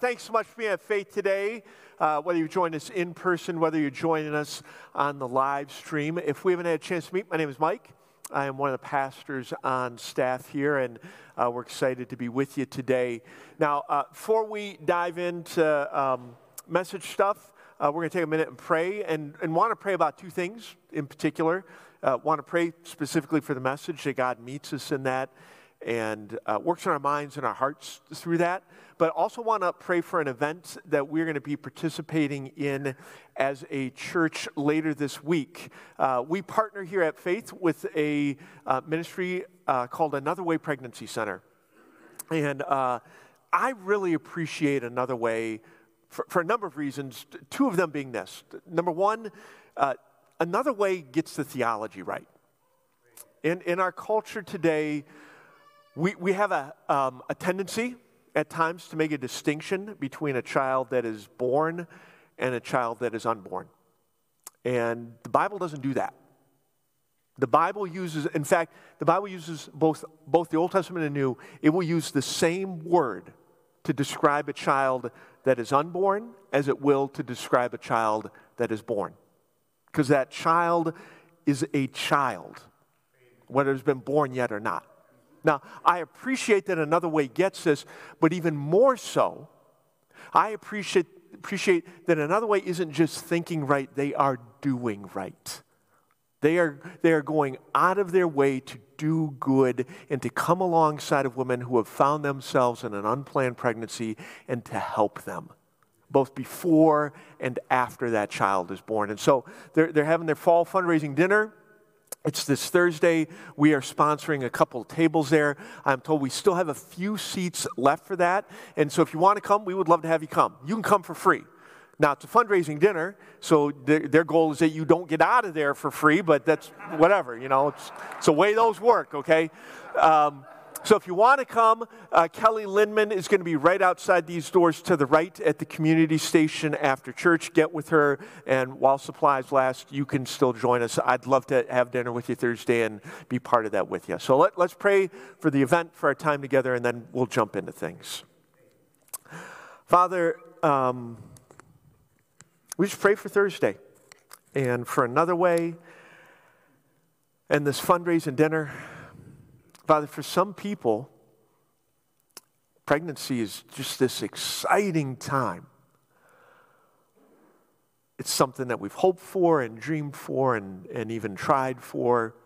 thanks so much for being at Faith today. Uh, whether you join us in person, whether you're joining us on the live stream. If we haven't had a chance to meet, my name is Mike. I am one of the pastors on staff here, and uh, we're excited to be with you today. Now, uh, before we dive into um, message stuff, uh, we're going to take a minute and pray, and, and want to pray about two things in particular. Uh, want to pray specifically for the message that God meets us in that and uh, works in our minds and our hearts through that. But also want to pray for an event that we're going to be participating in as a church later this week. Uh, we partner here at Faith with a uh, ministry uh, called Another Way Pregnancy Center. And uh, I really appreciate Another Way for, for, a number of reasons, two of them being this. Number one, uh, Another Way gets the theology right. In, in our culture today, we, we have a, um, a tendency at times to make a distinction between a child that is born and a child that is unborn. And the Bible doesn't do that. The Bible uses, in fact, the Bible uses both, both the Old Testament and New, it will use the same word to describe a child that is unborn as it will to describe a child that is born. Because that child is a child, whether it's been born yet or not. Now, I appreciate that another way gets this, but even more so, I appreciate, appreciate that another way isn't just thinking right, they are doing right. They are, they are going out of their way to do good and to come alongside of women who have found themselves in an unplanned pregnancy and to help them, both before and after that child is born. And so they're, they're having their fall fundraising dinner. It's this Thursday. We are sponsoring a couple tables there. I'm told we still have a few seats left for that. And so if you want to come, we would love to have you come. You can come for free. Now, it's a fundraising dinner, so their, their goal is that you don't get out of there for free, but that's whatever, you know. It's, it's the way those work, okay? Um, so if you want to come, uh, Kelly Lindman is going to be right outside these doors to the right at the community station after church. Get with her, and while supplies last, you can still join us. I'd love to have dinner with you Thursday and be part of that with you. So let, let's pray for the event, for our time together, and then we'll jump into things. Father, um, we just pray for Thursday and for another way and this fundraising dinner. Father, for some people, pregnancy is just this exciting time. It's something that we've hoped for and dreamed for and, and even tried for.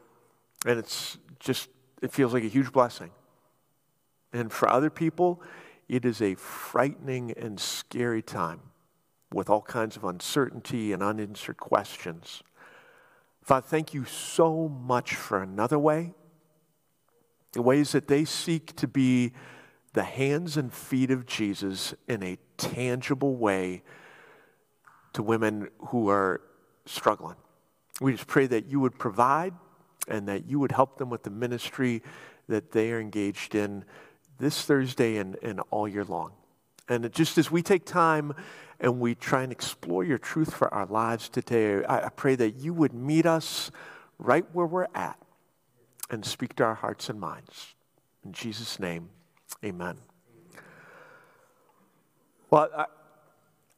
And it's just, it feels like a huge blessing. And for other people, it is a frightening and scary time with all kinds of uncertainty and unanswered questions. Father, thank you so much for another way the ways that they seek to be the hands and feet of Jesus in a tangible way to women who are struggling. We just pray that you would provide and that you would help them with the ministry that they are engaged in this Thursday and, and all year long. And just as we take time and we try and explore your truth for our lives today, I, I pray that you would meet us right where we're at and speak to our hearts and minds. In Jesus' name, amen. Well, I,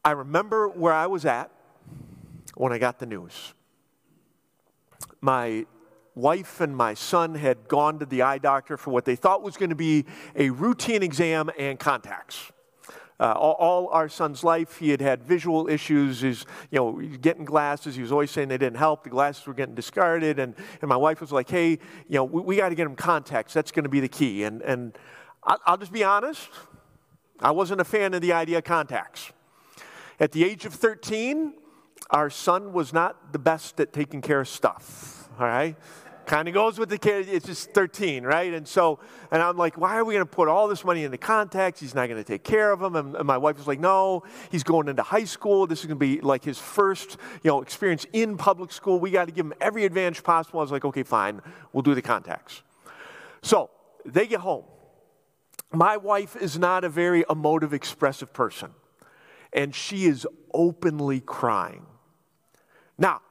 I remember where I was at when I got the news. My wife and my son had gone to the eye doctor for what they thought was going to be a routine exam and contacts. Uh, all, all, our son's life, he had had visual issues. He's, you know, getting glasses. He was always saying they didn't help. The glasses were getting discarded. And, and my wife was like, hey, you know, we, we got to get him contacts. That's going to be the key. And, and I, I'll just be honest, I wasn't a fan of the idea of contacts. At the age of 13, our son was not the best at taking care of stuff, all right? Kind of goes with the kid. It's just 13, right? And so, and I'm like, why are we going to put all this money into contacts? He's not going to take care of them. And, and my wife was like, no, he's going into high school. This is going to be like his first, you know, experience in public school. We got to give him every advantage possible. I was like, okay, fine, we'll do the contacts. So they get home. My wife is not a very emotive, expressive person, and she is openly crying. Now,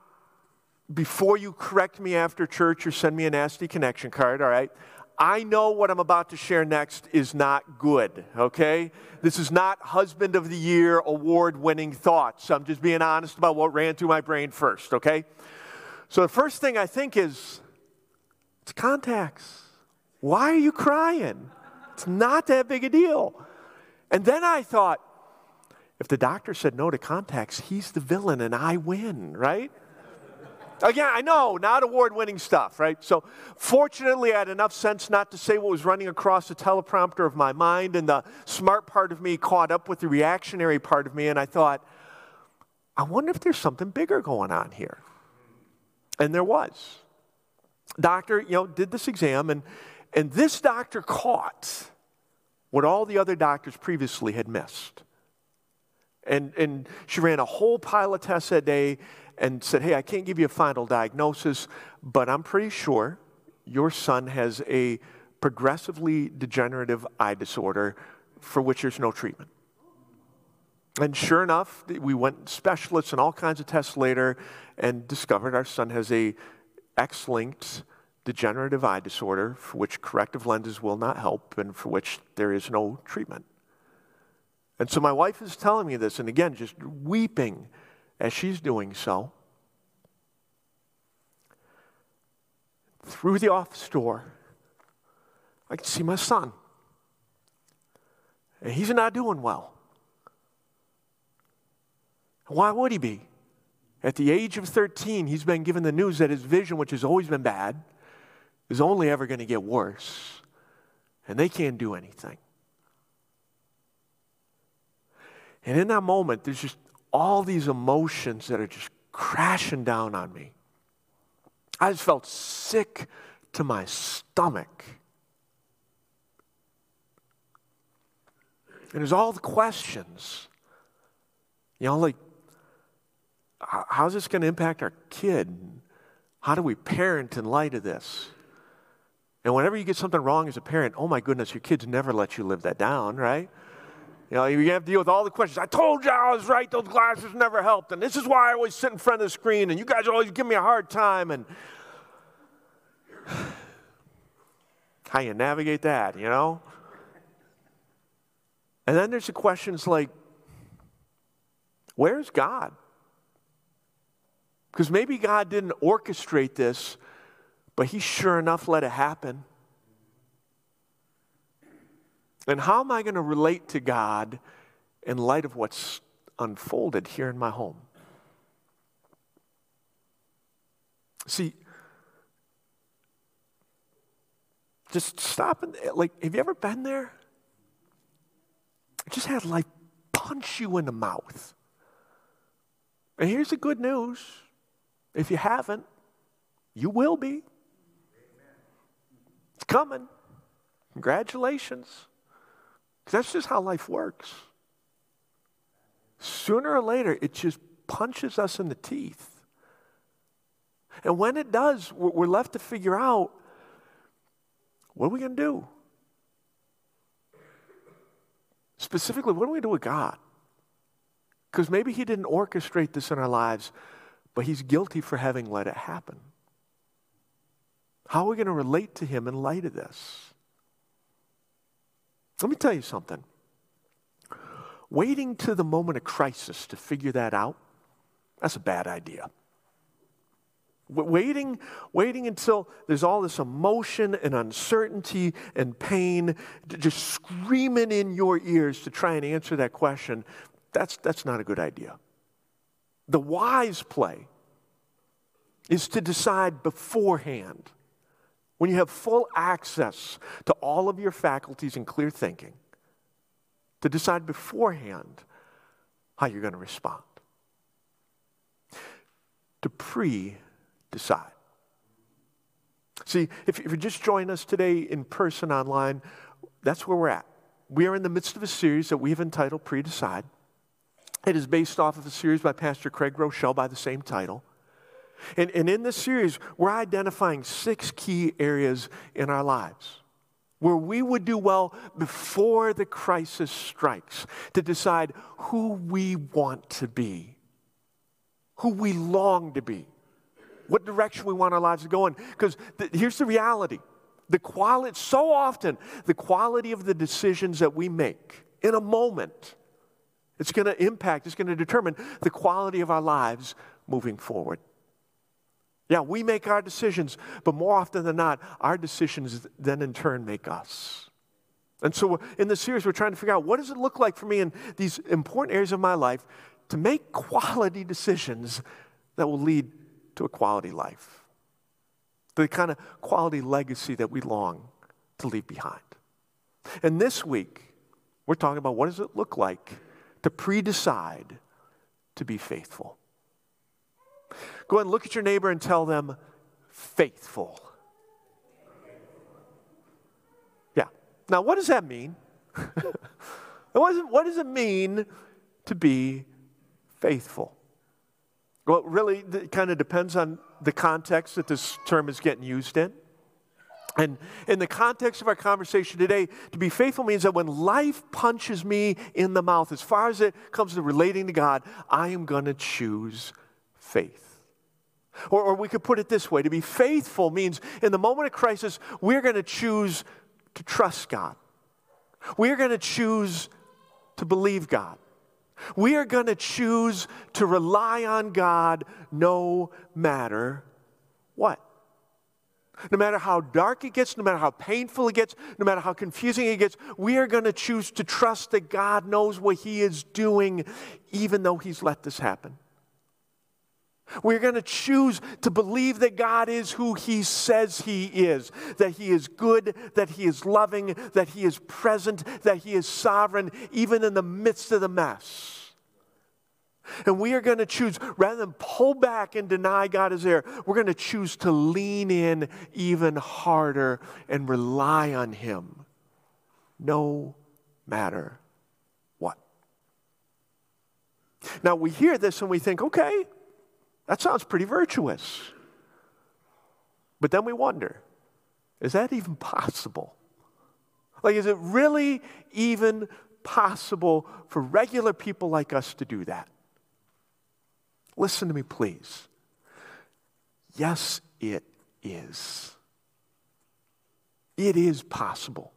before you correct me after church or send me a nasty connection card, all right, I know what I'm about to share next is not good, okay? This is not husband of the year award winning thoughts. I'm just being honest about what ran through my brain first, okay? So the first thing I think is it's contacts. Why are you crying? It's not that big a deal. And then I thought, if the doctor said no to contacts, he's the villain and I win, right? Again, I know, not award winning stuff, right? So, fortunately, I had enough sense not to say what was running across the teleprompter of my mind, and the smart part of me caught up with the reactionary part of me, and I thought, I wonder if there's something bigger going on here. And there was. Doctor, you know, did this exam, and, and this doctor caught what all the other doctors previously had missed. And, and she ran a whole pile of tests that day and said, Hey, I can't give you a final diagnosis, but I'm pretty sure your son has a progressively degenerative eye disorder for which there's no treatment. And sure enough, we went specialists and all kinds of tests later and discovered our son has a X-linked degenerative eye disorder for which corrective lenses will not help and for which there is no treatment. And so my wife is telling me this, and again, just weeping as she's doing so. Through the office door, I can see my son. And he's not doing well. Why would he be? At the age of 13, he's been given the news that his vision, which has always been bad, is only ever going to get worse. And they can't do anything. And in that moment, there's just all these emotions that are just crashing down on me. I just felt sick to my stomach. And there's all the questions. You know, like, how's this going to impact our kid? How do we parent in light of this? And whenever you get something wrong as a parent, oh my goodness, your kids never let you live that down, right? You know, you have to deal with all the questions. I told you I was right, those glasses never helped. And this is why I always sit in front of the screen, and you guys always give me a hard time. And how you navigate that, you know? And then there's the questions like, where's God? Because maybe God didn't orchestrate this, but He sure enough let it happen. And how am I going to relate to God in light of what's unfolded here in my home? See, just stop and, eh, like, have you ever been there? Just had life punch you in the mouth. And here's the good news if you haven't, you will be. It's coming. Congratulations. That's just how life works. Sooner or later, it just punches us in the teeth. And when it does, we're left to figure out what are we going to do? Specifically, what do we do with God? Because maybe He didn't orchestrate this in our lives, but He's guilty for having let it happen. How are we going to relate to Him in light of this? Let me tell you something. Waiting to the moment of crisis to figure that out, that's a bad idea. Waiting, waiting until there's all this emotion and uncertainty and pain just screaming in your ears to try and answer that question, that's, that's not a good idea. The wise play is to decide beforehand when you have full access to all of your faculties and clear thinking, to decide beforehand how you're going to respond. To pre decide. See, if, you're just joining us today in person online, that's where we're at. We are in the midst of a series that we've entitled Pre Decide. It is based off of a series by Pastor Craig Groeschel by the same title. And, and in this series, we're identifying six key areas in our lives where we would do well before the crisis strikes to decide who we want to be, who we long to be, what direction we want our lives to go in. Because th- here's the reality The quality, so often, the quality of the decisions that we make in a moment, it's going to impact, it's going to determine the quality of our lives moving forward. Yeah, we make our decisions, but more often than not, our decisions then in turn make us. And so in this series, we're trying to figure out what does it look like for me in these important areas of my life to make quality decisions that will lead to a quality life, the kind of quality legacy that we long to leave behind. And this week, we're talking about what does it look like to pre decide to be faithful. Go and look at your neighbor and tell them, faithful. Yeah. Now, what does that mean? what, does it, what does it mean to be faithful? Well, really, it kind of depends on the context that this term is getting used in. And in the context of our conversation today, to be faithful means that when life punches me in the mouth, as far as it comes to relating to God, I am going to choose faith. Or, or we could put it this way to be faithful means in the moment of crisis, we're going to choose to trust God. We're going to choose to believe God. We are going to choose to rely on God no matter what. No matter how dark it gets, no matter how painful it gets, no matter how confusing it gets, we are going to choose to trust that God knows what He is doing, even though He's let this happen. We're going to choose to believe that God is who He says He is, that He is good, that He is loving, that He is present, that He is sovereign, even in the midst of the mess. And we are going to choose, rather than pull back and deny God is there, we're going to choose to lean in even harder and rely on Him no matter what. Now, we hear this and we think, okay, that sounds pretty virtuous. But then we wonder is that even possible? Like, is it really even possible for regular people like us to do that? Listen to me, please. Yes, it is. It is possible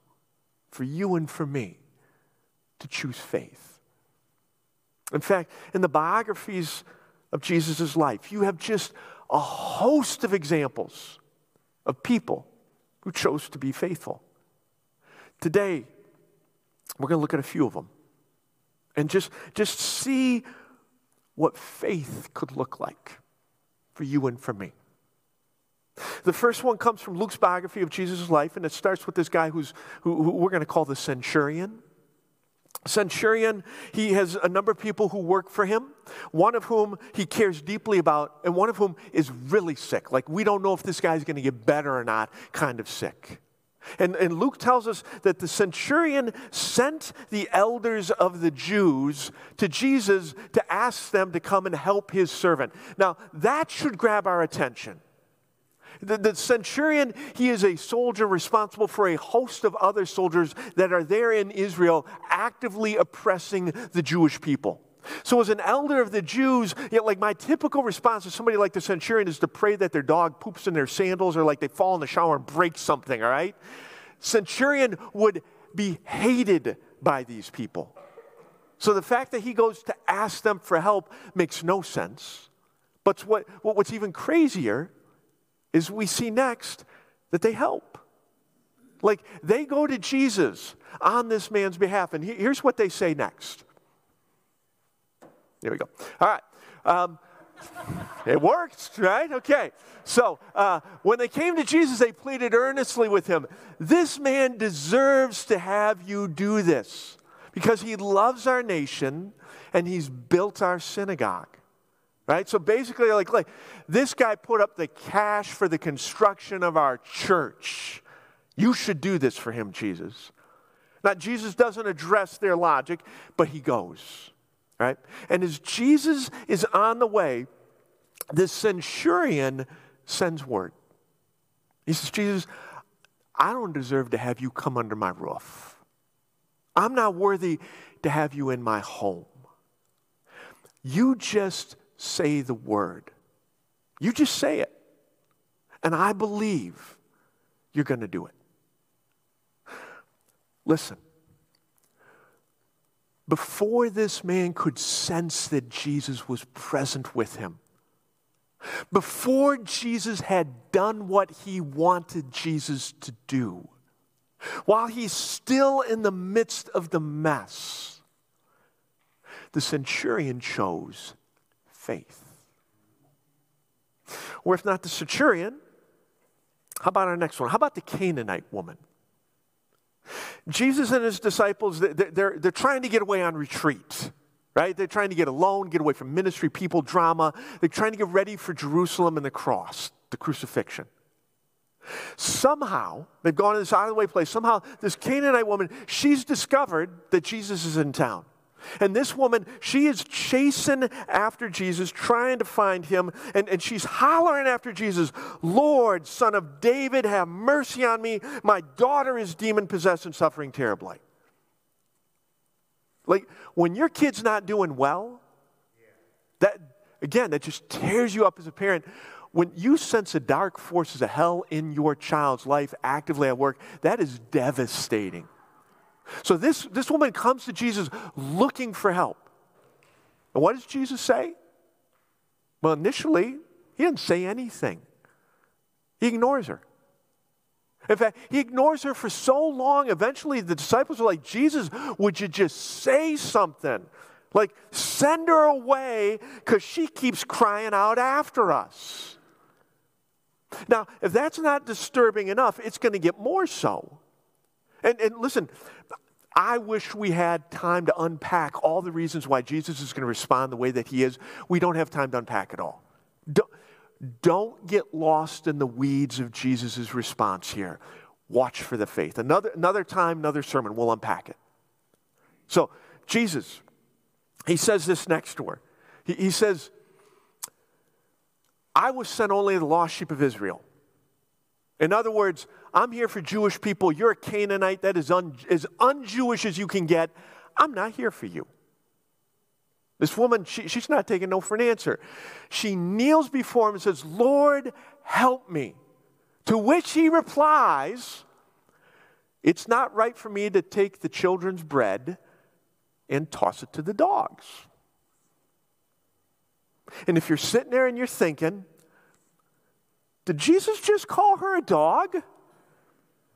for you and for me to choose faith. In fact, in the biographies of Jesus' life. You have just a host of examples of people who chose to be faithful. Today, we're going to look at a few of them and just, just see what faith could look like for you and for me. The first one comes from Luke's biography of Jesus' life, and it starts with this guy who's, who, who we're going to call the centurion. Centurion, he has a number of people who work for him, one of whom he cares deeply about, and one of whom is really sick. Like, we don't know if this guy's going to get better or not, kind of sick. And, and Luke tells us that the centurion sent the elders of the Jews to Jesus to ask them to come and help his servant. Now, that should grab our attention. The, the, centurion, he is a soldier responsible for a host of other soldiers that are there in Israel actively oppressing the Jewish people. So, as an elder of the Jews, you know, like my typical response to somebody like the centurion is to pray that their dog poops in their sandals or like they fall in the shower and break something, all right? Centurion would be hated by these people. So, the fact that he goes to ask them for help makes no sense. But what, what's even crazier is we see next that they help. Like they go to Jesus on this man's behalf. And here's what they say next. Here we go. All right. Um, it worked, right? Okay. So uh, when they came to Jesus, they pleaded earnestly with him This man deserves to have you do this because he loves our nation and he's built our synagogue. Right? So basically, like, like this guy put up the cash for the construction of our church. You should do this for him, Jesus. Now, Jesus doesn't address their logic, but he goes. Right? And as Jesus is on the way, the centurion sends word. He says, Jesus, I don't deserve to have you come under my roof. I'm not worthy to have you in my home. You just say the word. You just say it. And I believe you're going to do it. Listen, before this man could sense that Jesus was present with him, before Jesus had done what he wanted Jesus to do, while he's still in the midst of the mess, the centurion chose faith. Or if not the centurion, how about our next one? How about the Canaanite woman? Jesus and his disciples, they're, they're trying to get away on retreat, right? They're trying to get alone, get away from ministry, people, drama. They're trying to get ready for Jerusalem and the cross, the crucifixion. Somehow, they've gone to this out of the way place. Somehow, this Canaanite woman, she's discovered that Jesus is in town. And this woman, she is chasing after Jesus, trying to find him, and, and she's hollering after Jesus, Lord, son of David, have mercy on me. My daughter is demon possessed and suffering terribly. Like when your kid's not doing well, that again, that just tears you up as a parent. When you sense the dark forces of hell in your child's life actively at work, that is devastating. So this, this woman comes to Jesus looking for help. And what does Jesus say? Well, initially, he didn't say anything, he ignores her. In fact, he ignores her for so long, eventually the disciples are like, Jesus, would you just say something? Like, send her away because she keeps crying out after us. Now, if that's not disturbing enough, it's going to get more so. And, and listen, I wish we had time to unpack all the reasons why Jesus is going to respond the way that he is. We don't have time to unpack it all. Don't, don't get lost in the weeds of Jesus' response here. Watch for the faith. Another, another time, another sermon, we'll unpack it. So, Jesus, he says this next her. He, he says, I was sent only the lost sheep of Israel. In other words, I'm here for Jewish people. You're a Canaanite that is un, as un-Jewish as you can get. I'm not here for you. This woman, she, she's not taking no for an answer. She kneels before him and says, Lord, help me. To which he replies, It's not right for me to take the children's bread and toss it to the dogs. And if you're sitting there and you're thinking, did Jesus just call her a dog?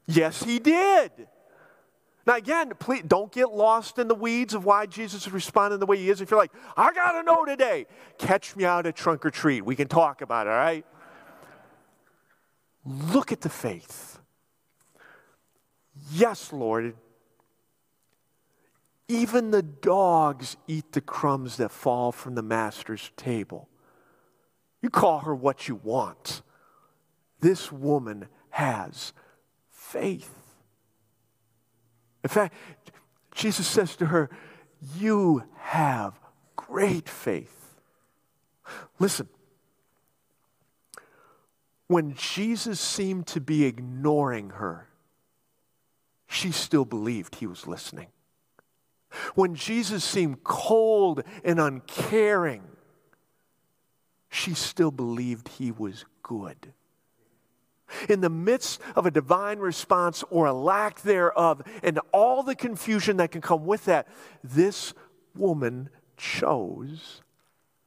Yes, he did. Now, again, please don't get lost in the weeds of why Jesus is responding the way he is. If you're like, I got to know today, catch me out at trunk or treat. We can talk about it, all right? Look at the faith. Yes, Lord. Even the dogs eat the crumbs that fall from the master's table. You call her what you want. This woman has faith. In fact, Jesus says to her, You have great faith. Listen, when Jesus seemed to be ignoring her, she still believed he was listening. When Jesus seemed cold and uncaring, she still believed he was good in the midst of a divine response or a lack thereof, and all the confusion that can come with that, this woman chose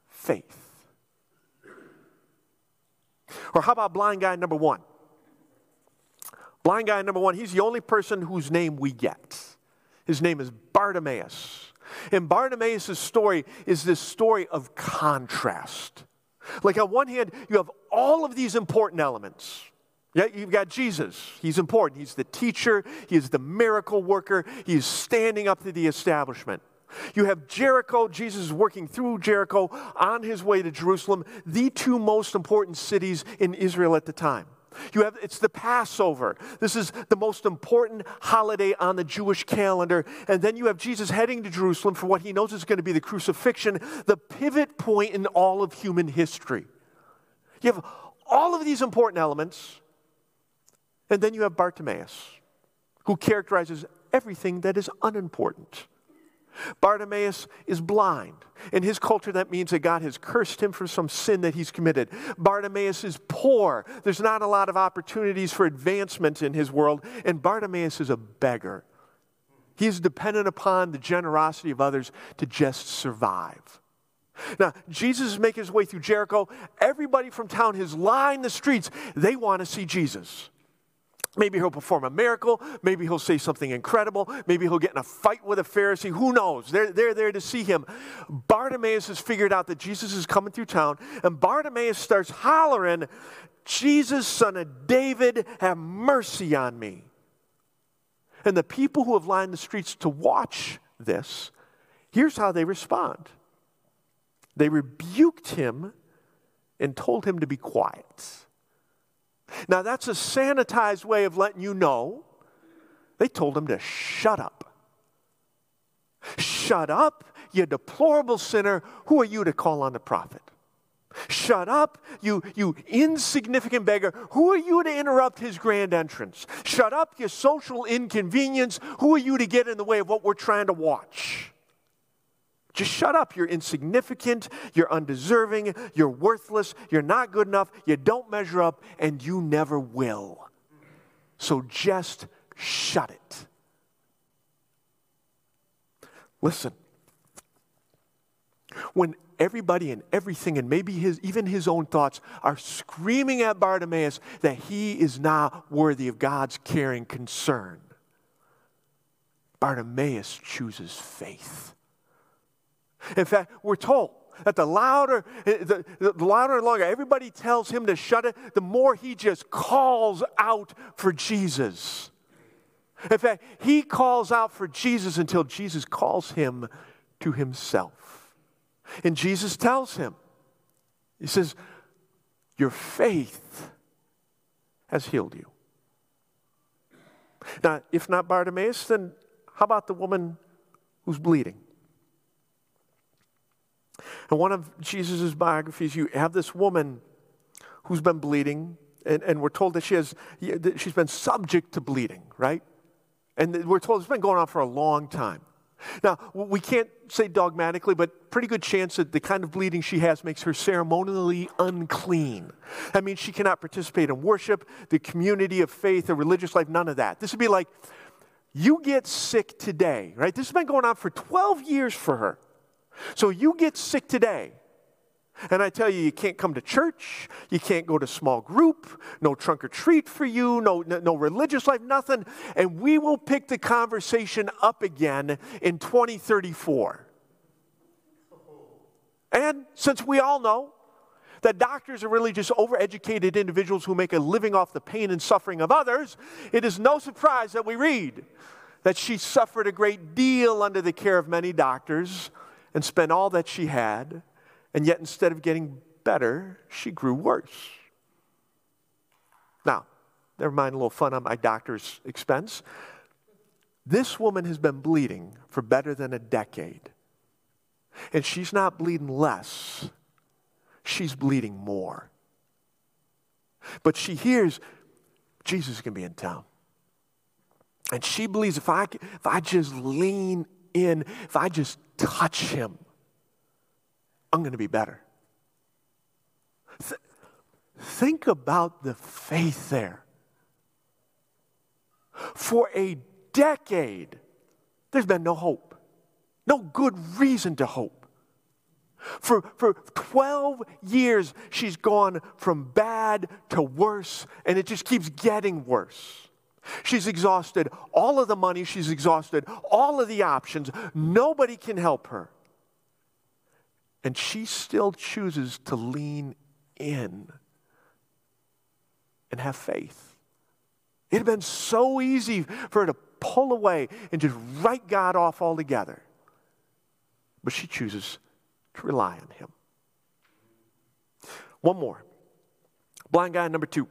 faith. Or how about blind guy number one? Blind guy number one, he's the only person whose name we get. His name is Bartimaeus. And Bartimaeus' story is this story of contrast. Like, on one hand, you have all of these important elements yeah, you've got Jesus. He's important. He's the teacher, he is the miracle worker, he is standing up to the establishment. You have Jericho, Jesus is working through Jericho on his way to Jerusalem, the two most important cities in Israel at the time. You have it's the Passover. This is the most important holiday on the Jewish calendar. And then you have Jesus heading to Jerusalem for what he knows is going to be the crucifixion, the pivot point in all of human history. You have all of these important elements and then you have Bartimaeus, who characterizes everything that is unimportant. Bartimaeus is blind. In his culture, that means that God has cursed him for some sin that he's committed. Bartimaeus is poor. There's not a lot of opportunities for advancement in his world. And Bartimaeus is a beggar. He is dependent upon the generosity of others to just survive. Now, Jesus is making his way through Jericho. Everybody from town has lined the streets. They want to see Jesus. Maybe he'll perform a miracle. Maybe he'll say something incredible. Maybe he'll get in a fight with a Pharisee. Who knows? They're, they're there to see him. Bartimaeus has figured out that Jesus is coming through town, and Bartimaeus starts hollering, Jesus, son of David, have mercy on me. And the people who have lined the streets to watch this, here's how they respond they rebuked him and told him to be quiet. Now, that's a sanitized way of letting you know they told him to shut up. Shut up, you deplorable sinner. Who are you to call on the prophet? Shut up, you, you insignificant beggar. Who are you to interrupt his grand entrance? Shut up, you social inconvenience. Who are you to get in the way of what we're trying to watch? Just shut up. You're insignificant. You're undeserving. You're worthless. You're not good enough. You don't measure up, and you never will. So just shut it. Listen. When everybody and everything, and maybe his, even his own thoughts, are screaming at Bartimaeus that he is not worthy of God's caring concern, Bartimaeus chooses faith. In fact, we're told that the louder, eh, the, the, louder and longer everybody tells him to shut it, the more he just calls out for Jesus. In fact, he calls out for Jesus until Jesus calls him to himself. And Jesus tells him, He says, Your faith has healed you. Now, if not Bartimaeus, then how about the woman who's bleeding? In one of Jesus' biographies, you have this woman who's been bleeding, and, and we're told that she has, that she's been subject to bleeding, right? And we're told it's been going on for a long time. Now, we can't say dogmatically, but pretty good chance that the kind of bleeding she has makes her ceremonially unclean. That means she cannot participate in worship, the community of faith, or religious life, none of that. This would be like, you get sick today, right? This has been going on for 12 years for her. So you get sick today. And I tell you, you can't come to church, you can't go to small group, no trunk or treat for you, no, no, religious life, nothing. And we will pick the conversation up again in 2034. And since we all know that doctors are really just overeducated individuals who make a living off the pain and suffering of others, it is no surprise that we read that she suffered a great deal under the care of many doctors and spent all that she had, and yet instead of getting better, she grew worse. Now, never mind a little fun on my doctor's expense. This woman has been bleeding for better than a decade. And she's not bleeding less, she's bleeding more. But she hears Jesus can be in town. And she believes if I, if I just lean in, if I just touch him, I'm going to be better. Th- think about the faith there. For a decade, there's been no hope, no good reason to hope. For, for 12 years, she's gone from bad to worse, and it just keeps getting worse. She's exhausted all of the money, she's exhausted all of the options. Nobody can help her. And she still chooses to lean in and have faith. It had been so easy for her to pull away and just write God off altogether. But she chooses to rely on Him. One more. Blind guy number two.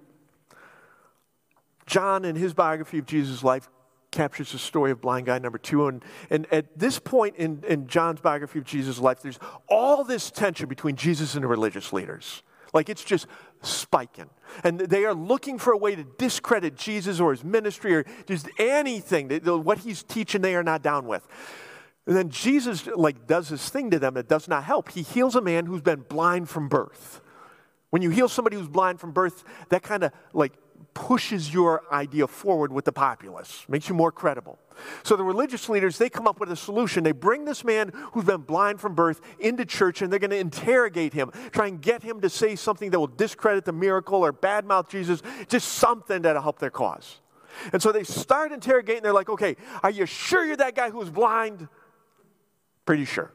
John, in his biography of Jesus' life, captures the story of blind guy number two. And, and at this point in, in John's biography of Jesus' life, there's all this tension between Jesus and the religious leaders. Like it's just spiking. And they are looking for a way to discredit Jesus or his ministry or just anything. What he's teaching, they are not down with. And then Jesus like does this thing to them that does not help. He heals a man who's been blind from birth. When you heal somebody who's blind from birth, that kind of like pushes your idea forward with the populace, makes you more credible. So the religious leaders, they come up with a solution. They bring this man who's been blind from birth into church and they're going to interrogate him, try and get him to say something that will discredit the miracle or badmouth Jesus, just something that'll help their cause. And so they start interrogating. They're like, okay, are you sure you're that guy who was blind? Pretty sure.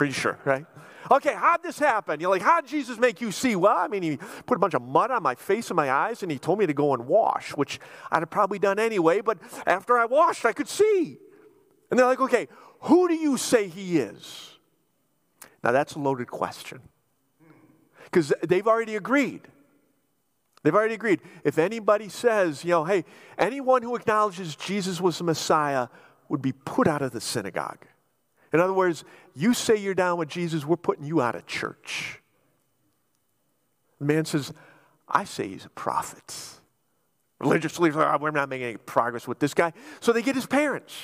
Pretty sure, right? Okay, how'd this happen? You're like, how'd Jesus make you see? Well, I mean, he put a bunch of mud on my face and my eyes, and he told me to go and wash, which I'd have probably done anyway, but after I washed, I could see. And they're like, okay, who do you say he is? Now, that's a loaded question. Because they've already agreed. They've already agreed. If anybody says, you know, hey, anyone who acknowledges Jesus was the Messiah would be put out of the synagogue. In other words, you say you're down with Jesus, we're putting you out of church. The man says, I say he's a prophet. Religious leaders are, oh, we're not making any progress with this guy. So they get his parents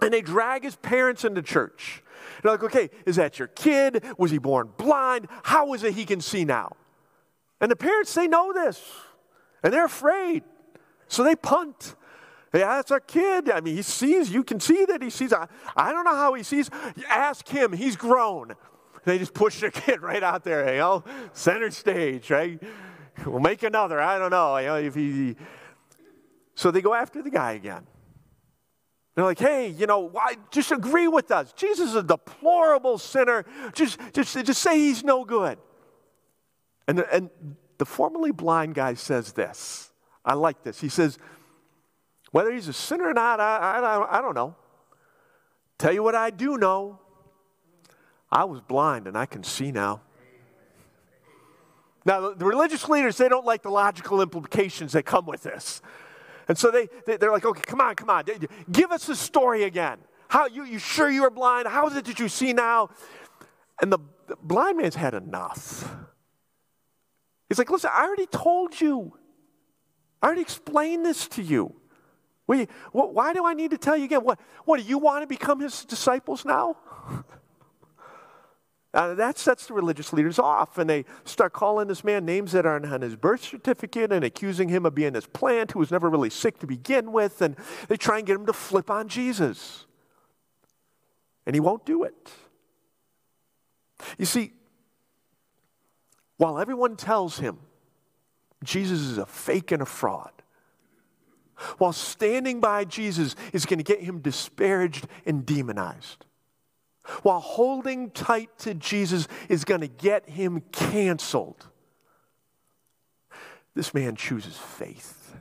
and they drag his parents into church. And They're like, okay, is that your kid? Was he born blind? How is it he can see now? And the parents, they know this and they're afraid. So they punt. Yeah, that's our kid. I mean, he sees, you can see that he sees. I, I don't know how he sees. Ask him, he's grown. They just push the kid right out there, you know, center stage, right? We'll make another. I don't know. You know if he, so they go after the guy again. They're like, hey, you know, why, just agree with us. Jesus is a deplorable sinner. Just, just, just say he's no good. And the, and the formerly blind guy says this. I like this. He says, whether he's a sinner or not, I, I, I don't know. Tell you what I do know. I was blind and I can see now. Now, the religious leaders, they don't like the logical implications that come with this. And so they, they, are like, okay, come on, come on. Give us the story again. How, you, you sure you were blind? How is it that you see now? And the, the blind man's had enough. He's like, listen, I already told you. I already explained this to you. Why do I need to tell you again? What, what do you want to become his disciples now? Uh, that sets the religious leaders off, and they start calling this man names that aren't on his birth certificate and accusing him of being this plant who was never really sick to begin with, and they try and get him to flip on Jesus. And he won't do it. You see, while everyone tells him Jesus is a fake and a fraud, while standing by Jesus is going to get him disparaged and demonized, while holding tight to Jesus is going to get him canceled, this man chooses faith.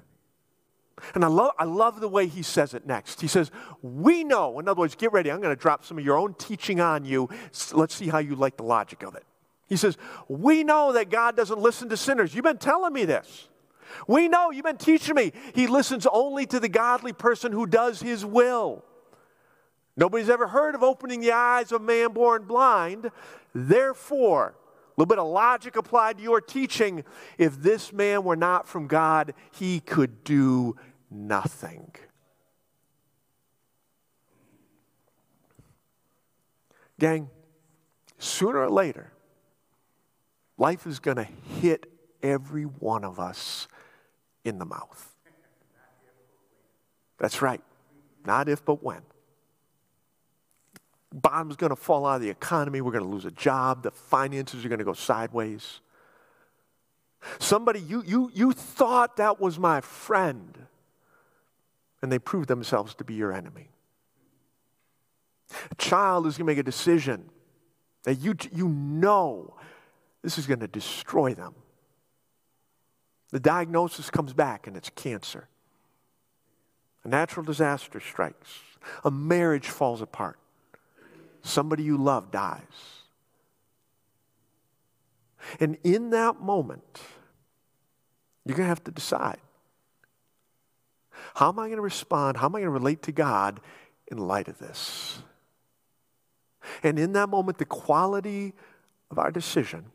And I love, I love the way he says it next. He says, We know, in other words, get ready, I'm going to drop some of your own teaching on you. Let's see how you like the logic of it. He says, We know that God doesn't listen to sinners. You've been telling me this. We know, you've been teaching me. He listens only to the godly person who does his will. Nobody's ever heard of opening the eyes of a man born blind. Therefore, a little bit of logic applied to your teaching. If this man were not from God, he could do nothing. Gang, sooner or later, Life is going to hit every one of us in the mouth. That's right. Not if, but when. Bottom's going to fall out of the economy. We're going to lose a job. The finances are going to go sideways. Somebody, you, you, you thought that was my friend, and they proved themselves to be your enemy. A child is going to make a decision that you, you know this is going to destroy them. The diagnosis comes back and it's cancer. A natural disaster strikes. A marriage falls apart. Somebody you love dies. And in that moment, you're going to have to decide how am I going to respond? How am I going to relate to God in light of this? And in that moment, the quality of our decision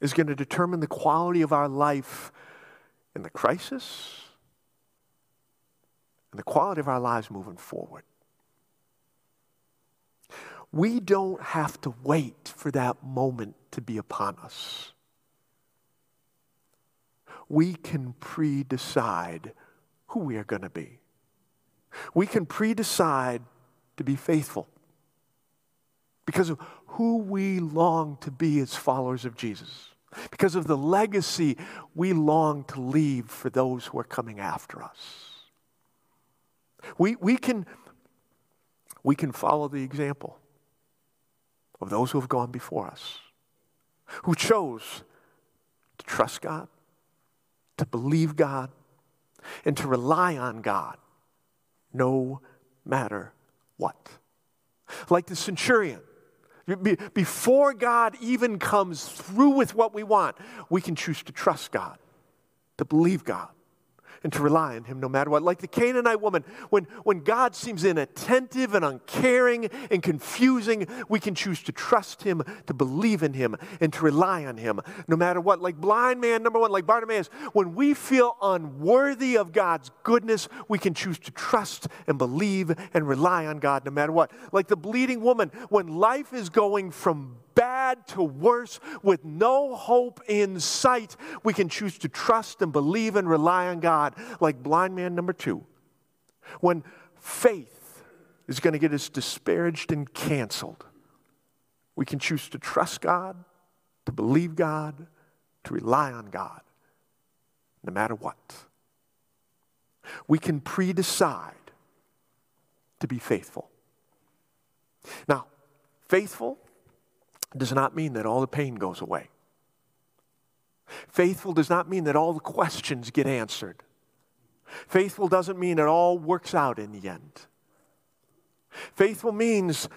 is going to determine the quality of our life in the crisis and the quality of our lives moving forward. We don't have to wait for that moment to be upon us. we can pre decide who we are going to be. We can pre decide to be faithful because of who we long to be as followers of Jesus, because of the legacy we long to leave for those who are coming after us. We, we, can, we can follow the example of those who have gone before us, who chose to trust God, to believe God, and to rely on God no matter what. Like the centurion, before God even comes through with what we want, we can choose to trust God, to believe God, and to rely on Him no matter what. Like the Canaanite woman, when, when God seems inattentive and uncaring and confusing, we can choose to trust Him, to believe in Him, and to rely on Him no matter what. Like blind man, number one, like Bartimaeus, when we feel unworthy of God's goodness, we can choose to trust and believe and rely on God no matter what. Like the bleeding woman, when life is going from bad to worse with no hope in sight, we can choose to trust and believe and rely on God, like blind man number two. When faith is going to get us disparaged and canceled, we can choose to trust God, to believe God, to rely on God, no matter what. We can pre decide to be faithful. Now, faithful does not mean that all the pain goes away. Faithful does not mean that all the questions get answered. Faithful doesn't mean it all works out in the end. Faithful means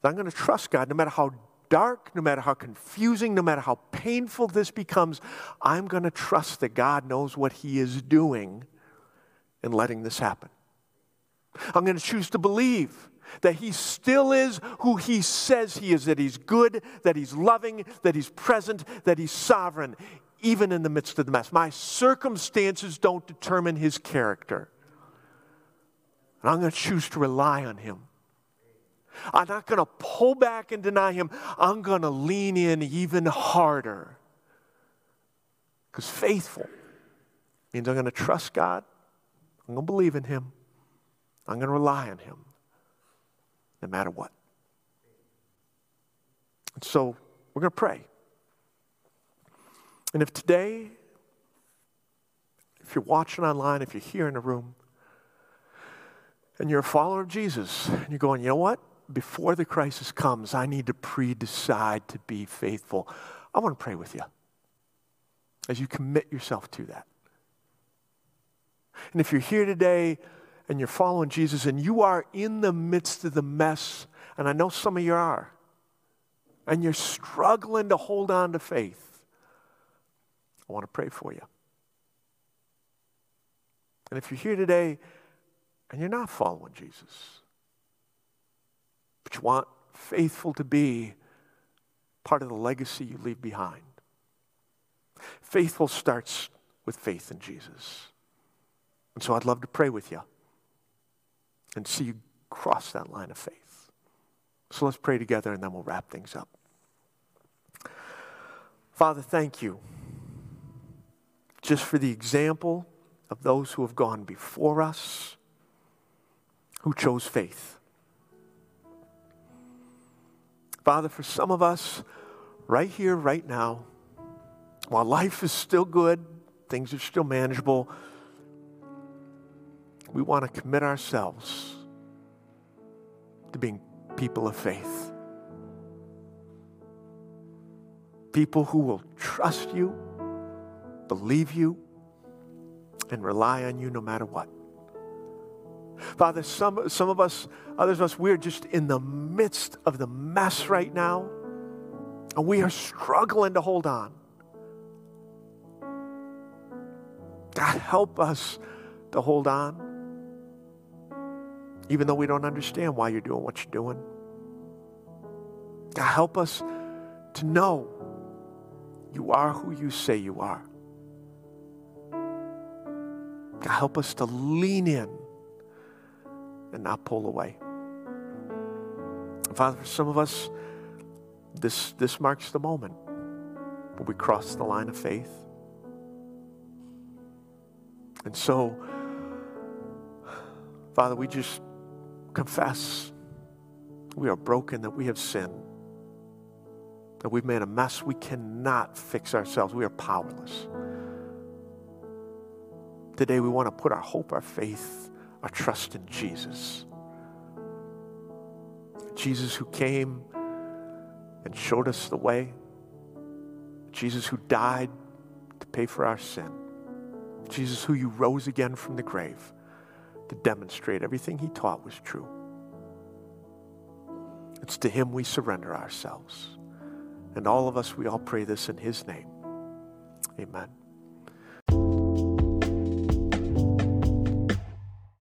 that I'm going to trust God no matter how dark, no matter how confusing, no matter how painful this becomes. I'm going to trust that God knows what He is doing in letting this happen. I'm going to choose to believe that he still is who he says he is, that he's good, that he's loving, that he's present, that he's sovereign, even in the midst of the mess. My circumstances don't determine his character. And I'm going to choose to rely on him. I'm not going to pull back and deny him. I'm going to lean in even harder. Because faithful means I'm going to trust God, I'm going to believe in him, I'm going to rely on him no matter what. And so we're going to pray. And if today, if you're watching online, if you're here in the room, and you're a follower of Jesus, and you're going, you know what? Before the crisis comes, I need to pre decide to be faithful. I want to pray with you as you commit yourself to that. And if you're here today, and you're following Jesus and you are in the midst of the mess, and I know some of you are, and you're struggling to hold on to faith, I want to pray for you. And if you're here today and you're not following Jesus, but you want faithful to be part of the legacy you leave behind, faithful starts with faith in Jesus. And so I'd love to pray with you and see you cross that line of faith. So let's pray together and then we'll wrap things up. Father, thank you just for the example of those who have gone before us, who chose faith. Father, for some of us, right here, right now, while life is still good, things are still manageable, we want to commit ourselves to being people of faith. People who will trust you, believe you, and rely on you no matter what. Father, some, some of us, others of us, we're just in the midst of the mess right now, and we are struggling to hold on. God, help us to hold on even though we don't understand why you're doing what you're doing. God, help us to know you are who you say you are. God, help us to lean in and not pull away. Father, for some of us, this, this marks the moment where we cross the line of faith. And so, Father, we just confess we are broken, that we have sinned, that we've made a mess. We cannot fix ourselves. We are powerless. Today, we want to put our hope, our faith, our trust in Jesus. Jesus who came and showed us the way. Jesus who died to pay for our sin. Jesus who you rose again from the grave to demonstrate everything he taught was true. It's to him we surrender ourselves. And all of us, we all pray this in his name. Amen.